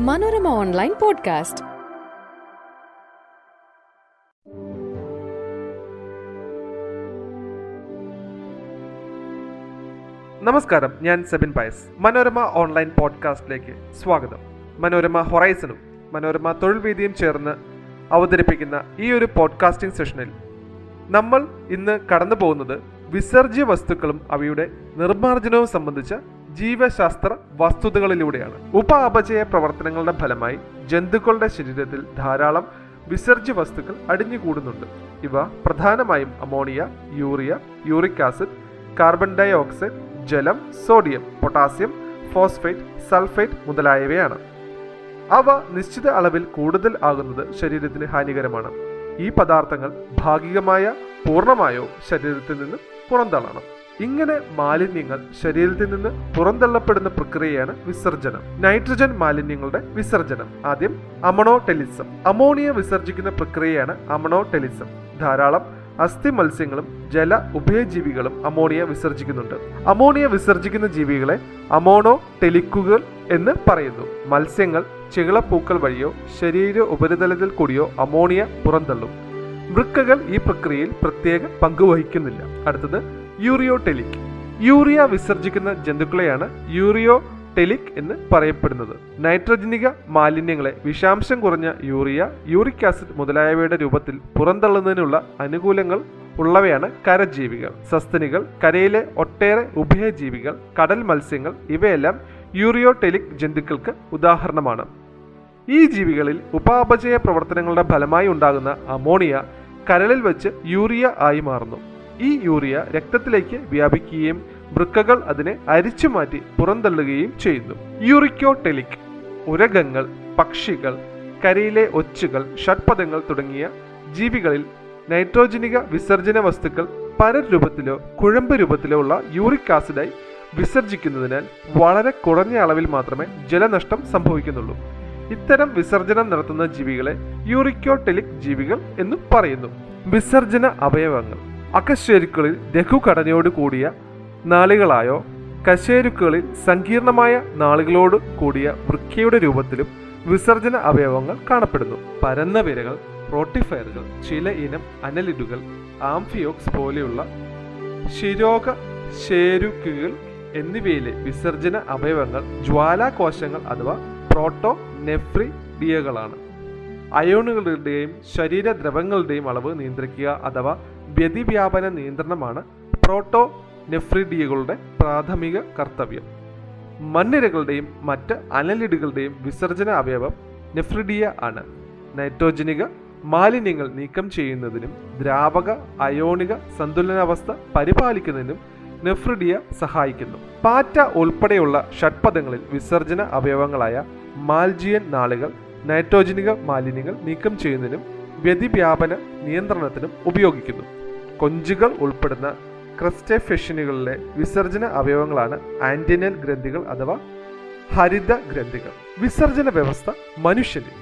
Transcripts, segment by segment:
Manorama online podcast. നമസ്കാരം ഞാൻ Sebin Pius. Manorama online പോഡ്കാസ്റ്റിലേക്ക് സ്വാഗതം. മനോരമ ഹൊറൈസണും മനോരമ തൊഴിൽ വീതിയും ചേർന്ന് അവതരിപ്പിക്കുന്ന ഈ ഒരു പോഡ്കാസ്റ്റിംഗ് സെഷനിൽ നമ്മൾ ഇന്ന് കടന്നു പോകുന്നത് വിസർജ്യ വസ്തുക്കളും അവയുടെ നിർമ്മാർജനവും സംബന്ധിച്ച ജീവശാസ്ത്ര വസ്തുതകളിലൂടെയാണ്. ഉപ അപചയ പ്രവർത്തനങ്ങളുടെ ഫലമായി ജന്തുക്കളുടെ ശരീരത്തിൽ ധാരാളം വിസർജ്യ വസ്തുക്കൾ അടിഞ്ഞുകൂടുന്നുണ്ട്. ഇവ പ്രധാനമായും ammonia urea uric acid carbon dioxide ജലം സോഡിയം പൊട്ടാസ്യം ഫോസ്ഫേറ്റ് സൾഫേറ്റ് മുതലായവയാണ്. അവ നിശ്ചിത അളവിൽ കൂടുതൽ ആകുന്നത് ശരീരത്തിന് ഹാനികരമാണ്. ഈ പദാർത്ഥങ്ങൾ ഭാഗികമായ പൂർണമായോ ശരീരത്തിൽ നിന്ന് പുറന്തള്ളണം. ഇങ്ങനെ മാലിന്യങ്ങൾ ശരീരത്തിൽ നിന്ന് പുറന്തള്ളപ്പെടുന്ന പ്രക്രിയയാണ് വിസർജനം. നൈട്രജൻ മാലിന്യങ്ങളുടെ വിസർജനം. ആദ്യം അമണോടെലിസം. അമോണിയ വിസർജിക്കുന്ന പ്രക്രിയയാണ് അമണോടെലിസം. ധാരാളം അസ്ഥി മത്സ്യങ്ങളും ജല ഉഭയജീവികളും അമോണിയ വിസർജിക്കുന്നുണ്ട്. അമോണിയ വിസർജിക്കുന്ന ജീവികളെ അമോണോ ടെലിക്കുകൾ എന്ന് പറയുന്നു. മത്സ്യങ്ങൾ ചികളപ്പൂക്കൾ വഴിയോ ശരീര ഉപരിതലത്തിൽ കൂടിയോ അമോണിയ പുറന്തള്ളും. വൃക്കകൾ ഈ പ്രക്രിയയിൽ പ്രത്യേക പങ്കുവഹിക്കുന്നില്ല അടുത്തത് യൂറിയോടെലിക്. യൂറിയ വിസർജിക്കുന്ന ജന്തുക്കളെയാണ് യൂറിയോ ടെലിക് എന്ന് പറയപ്പെടുന്നത്. നൈട്രജനിക മാലിന്യങ്ങളെ വിഷാംശം കുറഞ്ഞ യൂറിയ യൂറിക് ആസിഡ് മുതലായവയുടെ രൂപത്തിൽ പുറന്തള്ളുന്നതിനുള്ള അനുകൂലങ്ങൾ ഉള്ളവയാണ് കരജീവികൾ. സസ്തനികൾ കരയിലെ ഒട്ടേറെ ഉഭയജീവികൾ കടൽ മത്സ്യങ്ങൾ ഇവയെല്ലാം യൂറിയോടെലിക് ജന്തുക്കൾക്ക് ഉദാഹരണമാണ്. ഈ ജീവികളിൽ ഉപാപചയ പ്രവർത്തനങ്ങളുടെ ഫലമായി ഉണ്ടാകുന്ന അമോണിയ കരളിൽ വെച്ച് യൂറിയ ആയി മാറുന്നു. ഈ യൂറിയ രക്തത്തിലേക്ക് വ്യാപിക്കുകയും വൃക്കകൾ അതിനെ അരിച്ചു മാറ്റി പുറന്തള്ളുകയും ചെയ്യുന്നു. യൂറിക്കോടെലിക് ഉരകങ്ങൾ പക്ഷികൾ കരയിലെ ഒച്ചുകൾ ഷഡ്പഥങ്ങൾ തുടങ്ങിയ ജീവികളിൽ നൈട്രോജനിക വിസർജന വസ്തുക്കൾ പരരൂപത്തിലോ കുഴമ്പ് രൂപത്തിലോ ഉള്ള യൂറിക് ആസിഡായി വിസർജിക്കുന്നതിനാൽ വളരെ കുറഞ്ഞ അളവിൽ മാത്രമേ ജലനഷ്ടം സംഭവിക്കുന്നുള്ളൂ. ഇത്തരം വിസർജനം നടത്തുന്ന ജീവികളെ യൂറിക്കോടെലിക് ജീവികൾ എന്നും പറയുന്നു. വിസർജന അവയവങ്ങൾ. അകശേരുക്കളിൽ ലഘുഘടനയോട് കൂടിയ നാളികളായോ കശേരുക്കളിൽ സങ്കീർണമായ നാളുകളോട് കൂടിയ വൃക്കയുടെ രൂപത്തിലും വിസർജന അവയവങ്ങൾ കാണപ്പെടുന്നു. പരന്ന വിരകൾ റോട്ടിഫയറുകൾ ചില ഇനം അനലിഡുകൾ ആംഫിയോക്സ് പോലെയുള്ള ശിരോഗ ശേരുക്കുകൾ എന്നിവയിലെ വിസർജന അവയവങ്ങൾ ജ്വാലാകോശങ്ങൾ അഥവാ പ്രോട്ടോ നെഫ്രിഡിയകളാണ് അയോണുകളുടെയും ശരീരദ്രവങ്ങളുടെയും അളവ് നിയന്ത്രിക്കുക അഥവാ വ്യതിവ്യാപന നിയന്ത്രണമാണ് പ്രോട്ടോ നെഫ്രിഡിയകളുടെ പ്രാഥമിക കർത്തവ്യം. മണ്ണിരകളുടെയും മറ്റ് അനലിഡുകളുടെയും വിസർജന അവയവം നെഫ്രിഡിയ ആണ്. നൈട്രോജനിക മാലിന്യങ്ങൾ നീക്കം ചെയ്യുന്നതിനും ദ്രാവക അയോണിക സന്തുലനാവസ്ഥ പരിപാലിക്കുന്നതിനും നെഫ്രിഡിയ സഹായിക്കുന്നു. പാറ്റ ഉൾപ്പെടെയുള്ള ഷഡ്പദങ്ങളിൽ വിസർജന അവയവങ്ങളായ മാൽജിയൻ നാളുകൾ നൈട്രോജനിക മാലിന്യങ്ങൾ നീക്കം ചെയ്യുന്നതിനും വ്യതിവ്യാപന നിയന്ത്രണത്തിനും ഉപയോഗിക്കുന്നു. കൊഞ്ചുകൾ ഉൾപ്പെടുന്ന ക്രസ്റ്റഫിഷനുകളിലെ വിസർജന അവയവങ്ങളാണ് ആന്റിനൽ ഗ്രന്ഥികൾ അഥവാ ഹരിത ഗ്രന്ഥികൾ. വിസർജന വ്യവസ്ഥ മനുഷ്യനിൽ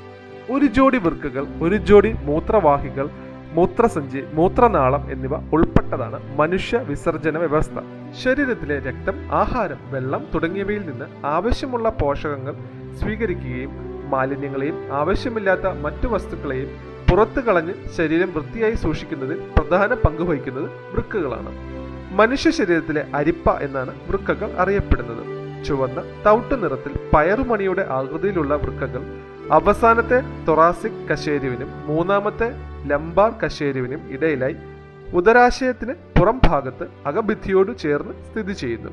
ഒരു ജോഡി വൃക്കകൾ ഒരു ജോഡി മൂത്രവാഹികൾ മൂത്രസഞ്ചി മൂത്രനാളം എന്നിവ ഉൾപ്പെട്ടതാണ് മനുഷ്യ വിസർജന വ്യവസ്ഥ. ശരീരത്തിലെ രക്തം ആഹാരം വെള്ളം തുടങ്ങിയവയിൽ നിന്ന് ആവശ്യമുള്ള പോഷകങ്ങൾ സ്വീകരിക്കുകയും മാലിന്യങ്ങളെയും ആവശ്യമില്ലാത്ത മറ്റു വസ്തുക്കളെയും പുറത്തു കളഞ്ഞ് ശരീരം വൃത്തിയായി സൂക്ഷിക്കുന്നതിൽ പ്രധാന പങ്ക് വഹിക്കുന്നത് വൃക്കകളാണ്. മനുഷ്യ ശരീരത്തിലെ അരിപ്പ എന്നാണ് വൃക്കകൾ അറിയപ്പെടുന്നത്. ചുവന്ന തൗട്ട് നിറത്തിൽ പയറുമണിയുടെ ആകൃതിയിലുള്ള വൃക്കകൾ അവസാനത്തെ തൊറാസിക് കശേരുവിനും മൂന്നാമത്തെ ലംബാർ കശേരുവിനും ഇടയിലായി ഉദരാശയത്തിന് പുറം ഭാഗത്ത് അകഭിത്തിയോട് ചേർന്ന് സ്ഥിതി ചെയ്യുന്നു.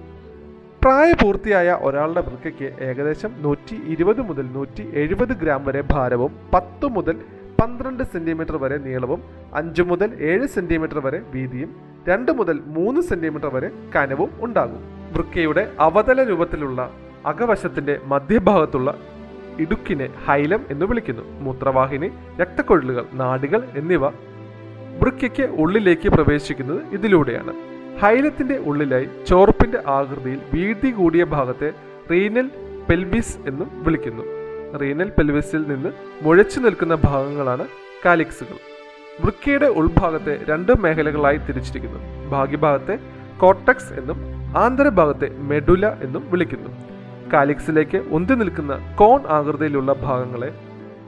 പ്രായപൂർത്തിയായ ഒരാളുടെ വൃക്കയ്ക്ക് ഏകദേശം നൂറ്റി ഇരുപത് മുതൽ നൂറ്റി എഴുപത് ഗ്രാം വരെ ഭാരവും പത്ത് മുതൽ പന്ത്രണ്ട് സെന്റിമീറ്റർ വരെ നീളവും അഞ്ച് മുതൽ ഏഴ് സെന്റിമീറ്റർ വരെ വീതിയും രണ്ട് മുതൽ മൂന്ന് സെന്റിമീറ്റർ വരെ കനവും ഉണ്ടാകും. വൃക്കയുടെ അവതല രൂപത്തിലുള്ള അകവശത്തിന്റെ മധ്യഭാഗത്തുള്ള ഇടുക്കിനെ ഹൈലം എന്ന് വിളിക്കുന്നു. മൂത്രവാഹിനി രക്തക്കൊഴലുകൾ നാടുകൾ എന്നിവ വൃക്കയ്ക്ക് ഉള്ളിലേക്ക് പ്രവേശിക്കുന്നത് ഇതിലൂടെയാണ്. ഹൈലത്തിന്റെ ഉള്ളിലായി ചോർപ്പിന്റെ ആകൃതിയിൽ വീതി കൂടിയ ഭാഗത്തെ റീനൽ പെൽവിസ് എന്നും വിളിക്കുന്നു. റീനൽ പെൽവിസിൽ നിന്ന് മുഴച്ചു നിൽക്കുന്ന ഭാഗങ്ങളാണ് കാലിക്സുകൾ. വൃക്കയുടെ ഉൾഭാഗത്തെ രണ്ട് മേഖലകളായി തിരിച്ചിരിക്കുന്നു. ഭാഗ്യഭാഗത്തെ കോട്ടക്സ് എന്നും ആന്തരഭാഗത്തെ മെഡുല എന്നും വിളിക്കുന്നു. കാലിക്സിലേക്ക് ഉന്തി നിൽക്കുന്ന കോൺ ആകൃതിയിലുള്ള ഭാഗങ്ങളെ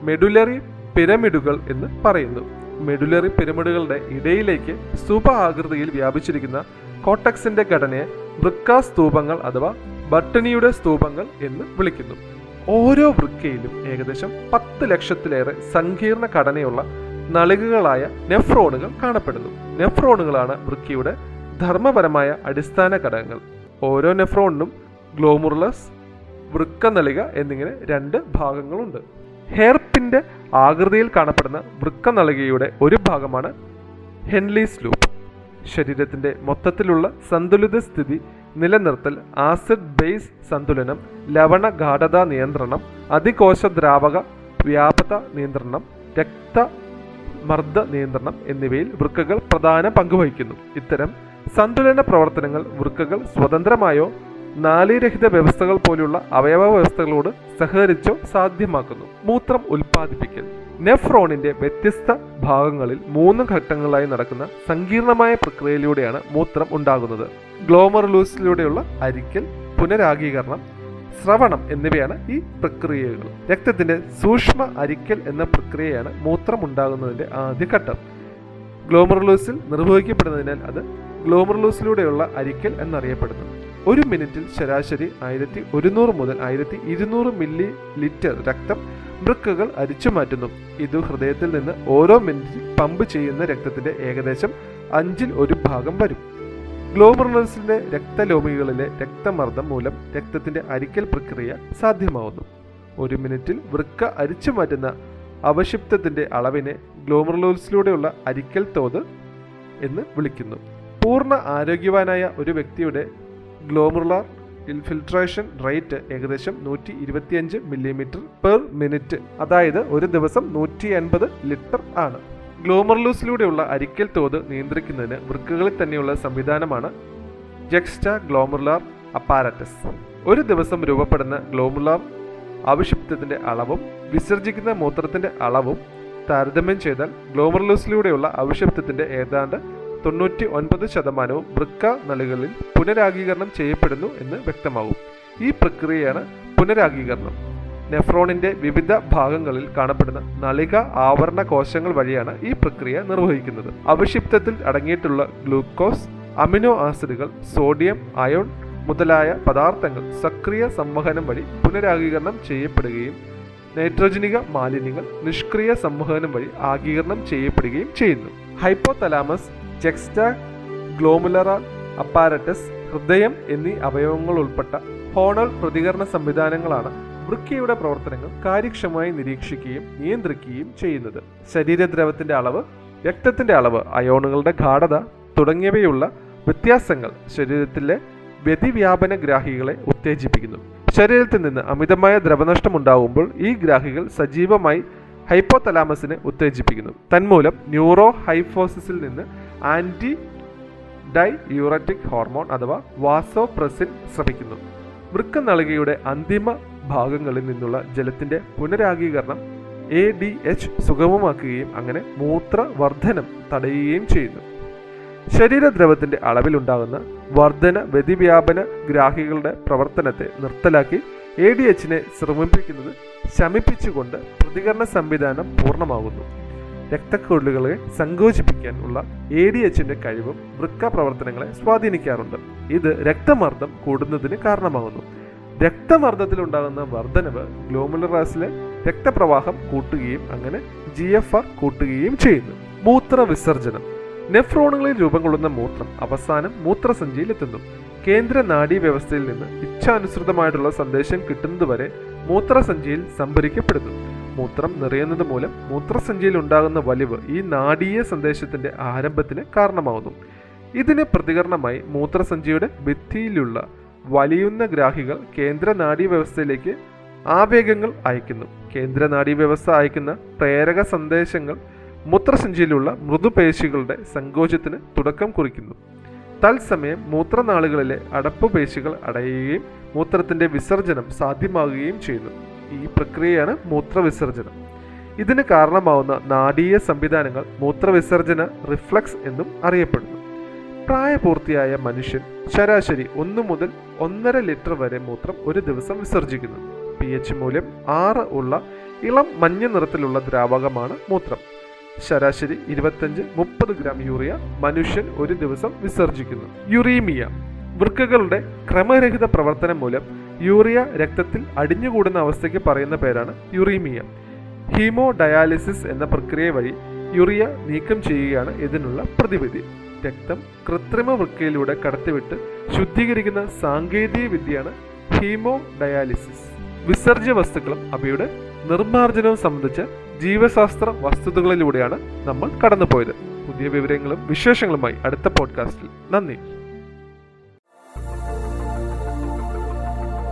മെഡുലറി പിരമിഡുകൾ എന്ന് പറയുന്നു. മെഡുലറി പിരമിഡുകളുടെ ഇടയിലേക്ക് സ്തൂപ ആകൃതിയിൽ വ്യാപിച്ചിരിക്കുന്ന കോട്ടക്സിന്റെ ഘടനയെ വൃക്ക സ്തൂപങ്ങൾ അഥവാ ബട്ടണിയുടെ സ്തൂപങ്ങൾ എന്ന് വിളിക്കുന്നു. ഓരോ വൃക്കയിലും ഏകദേശം പത്ത് ലക്ഷത്തിലേറെ സങ്കീർണ ഘടനയുള്ള നളികകളായ നെഫ്രോണുകൾ കാണപ്പെടുന്നു. നെഫ്രോണുകളാണ് വൃക്കയുടെ ധർമ്മപരമായ അടിസ്ഥാന ഘടകങ്ങൾ. ഓരോ നെഫ്രോണിനും ഗ്ലോമുർലസ് വൃക്ക നളിക എന്നിങ്ങനെ രണ്ട് ഭാഗങ്ങളുണ്ട്. ഹെയർപിന്റെ ആകൃതിയിൽ കാണപ്പെടുന്ന വൃക്ക നളികയുടെ ഒരു ഭാഗമാണ് ഹെൻലീസ് ലൂപ്പ് ശരീരത്തിന്റെ മൊത്തത്തിലുള്ള സന്തുലിത സ്ഥിതി നിലനിർത്തൽ ആസിഡ് ബേസ് സന്തുലനം ലവണ ഗാഠത നിയന്ത്രണം അതികോശ ദ്രാവക വ്യാപത നിയന്ത്രണം രക്ത മർദ്ദ നിയന്ത്രണം എന്നിവയിൽ വൃക്കകൾ പ്രധാന പങ്കുവഹിക്കുന്നു ഇത്തരം സന്തുലന പ്രവർത്തനങ്ങൾ വൃക്കകൾ സ്വതന്ത്രമായോ നാളീരഹിത വ്യവസ്ഥകൾ പോലുള്ള അവയവ വ്യവസ്ഥകളോട് സഹകരിച്ചോ സാധ്യമാക്കുന്നു. മൂത്രം ഉൽപ്പാദിപ്പിക്കൽ. നെഫ്രോണിന്റെ വ്യത്യസ്ത ഭാഗങ്ങളിൽ മൂന്ന് ഘട്ടങ്ങളായി നടക്കുന്ന സങ്കീർണമായ പ്രക്രിയയിലൂടെയാണ് മൂത്രം ഉണ്ടാകുന്നത്. ഗ്ലോമർലൂസിലൂടെയുള്ള അരിക്കൽ പുനരാഗീകരണം ശ്രവണം എന്നിവയാണ് ഈ പ്രക്രിയകൾ. രക്തത്തിന്റെ സൂക്ഷ്മ അരിക്കൽ എന്ന പ്രക്രിയയാണ് മൂത്രം ഉണ്ടാകുന്നതിന്റെ ആദ്യ ഘട്ടം. ഗ്ലോമർലൂസിൽ നിർവഹിക്കപ്പെടുന്നതിനാൽ അത് ഗ്ലോമർലൂസിലൂടെയുള്ള അരിക്കൽ എന്നറിയപ്പെടുന്നു. ഒരു മിനിറ്റിൽ ശരാശരി ആയിരത്തി ഒരുന്നൂറ് മുതൽ ആയിരത്തി ഇരുന്നൂറ് മില്ലി ലിറ്റർ രക്തം വൃക്കകൾ അരിച്ചു മാറ്റുന്നു. ഇത് ഹൃദയത്തിൽ നിന്ന് ഓരോ മിനിറ്റിൽ പമ്പ് ചെയ്യുന്ന രക്തത്തിന്റെ ഏകദേശം അഞ്ചിൽ ഒരു ഭാഗം വരും. ഗ്ലോമറുലസിന്റെ രക്തലോമികളിലെ രക്തമർദ്ദം മൂലം രക്തത്തിന്റെ അരിക്കൽ പ്രക്രിയ സാധ്യമാവുന്നു. ഒരു മിനിറ്റിൽ വൃക്ക അരിച്ചു മാറ്റുന്ന അവശിപ്തത്തിന്റെ അളവിനെ ഗ്ലോമർലോസിലൂടെയുള്ള അരിക്കൽ തോത് എന്ന് വിളിക്കുന്നു. പൂർണ ആരോഗ്യവാനായ ഒരു വ്യക്തിയുടെ ഗ്ലോമറുലാർ ഇൻഫിൽട്രേഷൻ റേറ്റ് ഏകദേശം നൂറ്റി ഇരുപത്തിയഞ്ച് മില്ലിമീറ്റർ പെർ മിനിറ്റ്. അതായത് ഒരു ദിവസം നൂറ്റി അൻപത് ലിറ്റർ ആണ്. ഗ്ലോമർലൂസിലൂടെയുള്ള അരിക്കൽ തോത് നിയന്ത്രിക്കുന്നതിന് വൃക്കകളിൽ തന്നെയുള്ള സംവിധാനമാണ് ജെക്സ്റ്റ ഗ്ലോമുലാർ അപ്പാരറ്റസ്. ഒരു ദിവസം രൂപപ്പെടുന്ന ഗ്ലോമുലാർ അവിഷിപ്തത്തിന്റെ അളവും വിസർജിക്കുന്ന മൂത്രത്തിന്റെ അളവും താരതമ്യം ചെയ്താൽ ഗ്ലോമർലൂസിലൂടെയുള്ള അവിഷിപ്തത്തിന്റെ ഏതാണ്ട് തൊണ്ണൂറ്റി ഒൻപത് ശതമാനവും വൃക്ക നളികളിൽ പുനരാഗീകരണം ചെയ്യപ്പെടുന്നു എന്ന് വ്യക്തമാകും. ഈ പ്രക്രിയയാണ് പുനരാഗീകരണം. നെഫ്രോണിന്റെ വിവിധ ഭാഗങ്ങളിൽ കാണപ്പെടുന്ന നളിക ആവരണ കോശങ്ങൾ വഴിയാണ് ഈ പ്രക്രിയ നിർവഹിക്കുന്നത്. അവിഷിപ്തത്തിൽ അടങ്ങിയിട്ടുള്ള ഗ്ലൂക്കോസ് അമിനോ ആസിഡുകൾ സോഡിയം അയോൺ മുതലായ പദാർത്ഥങ്ങൾ സക്രിയ സംവഹനം വഴി പുനരാഗീകരണം ചെയ്യപ്പെടുകയും നൈട്രോജനിക മാലിന്യങ്ങൾ നിഷ്ക്രിയ സംവഹനം വഴി ആഗീകരണം ചെയ്യപ്പെടുകയും ചെയ്യുന്നു. ഹൈപ്പോതലാമസ് ജെക്സ്റ്റാ ഗ്ലോമുലറ അപ്പാരറ്റസ് ഹൃദയം എന്നീ അവയവങ്ങൾ ഉൾപ്പെട്ട ഹോണൽ പ്രതികരണ സംവിധാനങ്ങളാണ് വൃക്കയുടെ പ്രവർത്തനങ്ങൾ കാര്യക്ഷമമായി നിരീക്ഷിക്കുകയും നിയന്ത്രിക്കുകയും ചെയ്യുന്നത്. ശരീരദ്രവത്തിന്റെ അളവ് രക്തത്തിന്റെ അളവ് അയോണുകളുടെ ഗാഠത തുടങ്ങിയവയുള്ള വ്യത്യാസങ്ങൾ ശരീരത്തിലെ വ്യതിവ്യാപന ഗ്രാഹികളെ ഉത്തേജിപ്പിക്കുന്നു. ശരീരത്തിൽ നിന്ന് അമിതമായ ദ്രവനഷ്ടം ഉണ്ടാകുമ്പോൾ ഈ ഗ്രാഹികൾ സജീവമായി ഹൈപ്പോതലാമസിനെ ഉത്തേജിപ്പിക്കുന്നു. തന്മൂലം ന്യൂറോ ഹൈഫോസിസിൽ നിന്ന് ആന്റി ഡൈ യൂററ്റിക് ഹോർമോൺ അഥവാ വാസോപ്രസിൻ ശ്രമിക്കുന്നു വൃക്കനളികയുടെ അന്തിമ ഭാഗങ്ങളിൽ നിന്നുള്ള ജലത്തിന്റെ പുനരാഗീകരണം എ ഡി എച്ച് സുഗമമാക്കുകയും അങ്ങനെ മൂത്രവർദ്ധനം തടയുകയും ചെയ്യുന്നു. ശരീരദ്രവത്തിന്റെ അളവിൽ അളവിലുണ്ടാകുന്ന വർധന വ്യതിവ്യാപന ഗ്രാഹികളുടെ പ്രവർത്തനത്തെ നിർത്തലാക്കി എ ഡി എച്ചിനെ ശ്രമിപ്പിക്കുന്നത് ശമിപ്പിച്ചുകൊണ്ട് പ്രതികരണ സംവിധാനം പൂർണമാകുന്നു. രക്തക്കുഴലുകളെ സങ്കോചിപ്പിക്കാനുള്ള എ ഡി എച്ചിന്റെ കഴിവും വൃക്ക പ്രവർത്തനങ്ങളെ സ്വാധീനിക്കാറുണ്ട്. ഇത് രക്തമർദ്ദം കൂടുന്നതിന് കാരണമാകുന്നു. രക്തമർദ്ദത്തിലുണ്ടാകുന്ന വർധനവ് ഗ്ലോമുലറാസിലെ രക്തപ്രവാഹം കൂട്ടുകയും അങ്ങനെ ജി എഫ് ആർ കൂട്ടുകയും ചെയ്യുന്നു. മൂത്ര വിസർജനം നെഫ്രോണുകളിൽ രൂപം കൊള്ളുന്ന മൂത്രം അവസാനം മൂത്രസഞ്ചിയിൽ എത്തുന്നു കേന്ദ്ര നാഡീ വ്യവസ്ഥയിൽ നിന്ന് ഇച്ഛാനുസൃതമായിട്ടുള്ള സന്ദേശം കിട്ടുന്നതുവരെ മൂത്രസഞ്ചിയിൽ സംഭരിക്കപ്പെടുന്നു. മൂത്രം നിറയുന്നത് മൂലം മൂത്രസഞ്ചിയിൽ ഉണ്ടാകുന്ന വലിവ് ഈ നാഡീയ സന്ദേശത്തിന്റെ ആരംഭത്തിന് കാരണമാകുന്നു ഇതിന് പ്രതികരണമായി മൂത്രസഞ്ചിയുടെ ഭിത്തിയിലുള്ള വലിയുന്ന ഗ്രാഹികൾ കേന്ദ്ര നാഡീ വ്യവസ്ഥയിലേക്ക് ആവേഗങ്ങൾ അയക്കുന്നു കേന്ദ്ര നാഡീ വ്യവസ്ഥ അയക്കുന്ന പ്രേരക സന്ദേശങ്ങൾ മൂത്രസഞ്ചിയിലുള്ള മൃദുപേശികളുടെ സങ്കോചത്തിന് തുടക്കം കുറിക്കുന്നു. തത്സമയം മൂത്രനാളുകളിലെ അടപ്പുപേശികൾ അടയുകയും മൂത്രത്തിന്റെ വിസർജനം സാധ്യമാകുകയും ചെയ്യുന്നു. ഈ പ്രക്രിയയാണ് മൂത്രവിസർജനം. ഇതിന് കാരണമാവുന്ന നാഡീയ സംവിധാനങ്ങൾ മൂത്രവിസർജന റിഫ്ലക്സ് എന്നും അറിയപ്പെടുന്നു. പ്രായപൂർത്തിയായ മനുഷ്യൻ ശരാശരി ഒന്ന് മുതൽ ഒന്നര ലിറ്റർ വരെ മൂത്രം ഒരു ദിവസം വിസർജിക്കുന്നു. പി എച്ച് മൂല്യം ആറ് ഉള്ള ഇളം മഞ്ഞ നിറത്തിലുള്ള ദ്രാവകമാണ് മൂത്രം. ശരാശരി ഇരുപത്തഞ്ച് മുപ്പത് ഗ്രാം യൂറിയ മനുഷ്യൻ ഒരു ദിവസം വിസർജിക്കുന്നു. യുറീമിയ വൃക്കകളുടെ ക്രമരഹിത പ്രവർത്തനം മൂലം യൂറിയ രക്തത്തിൽ അടിഞ്ഞുകൂടുന്ന അവസ്ഥയ്ക്ക് പറയുന്ന പേരാണ് യുറീമിയ. ഹീമോ ഡയാലിസിസ് എന്ന പ്രക്രിയ വഴി യൂറിയ നീക്കം ചെയ്യുകയാണ് ഇതിനുള്ള പ്രതിവിധി. രക്തം കൃത്രിമ വൃക്കയിലൂടെ കടത്തിവിട്ട് ശുദ്ധീകരിക്കുന്ന സാങ്കേതിക വിദ്യയാണ് ഹീമോ ഡയാലിസിസ് വിസർജ്യ വസ്തുക്കളും അവയുടെ നിർമ്മാർജനവും സംബന്ധിച്ച ജീവശാസ്ത്ര വസ്തുതകളിലൂടെയാണ് നമ്മൾ കടന്നുപോയത്. പുതിയ വിവരങ്ങളും വിശേഷങ്ങളുമായി അടുത്ത പോഡ്കാസ്റ്റിൽ നന്ദി.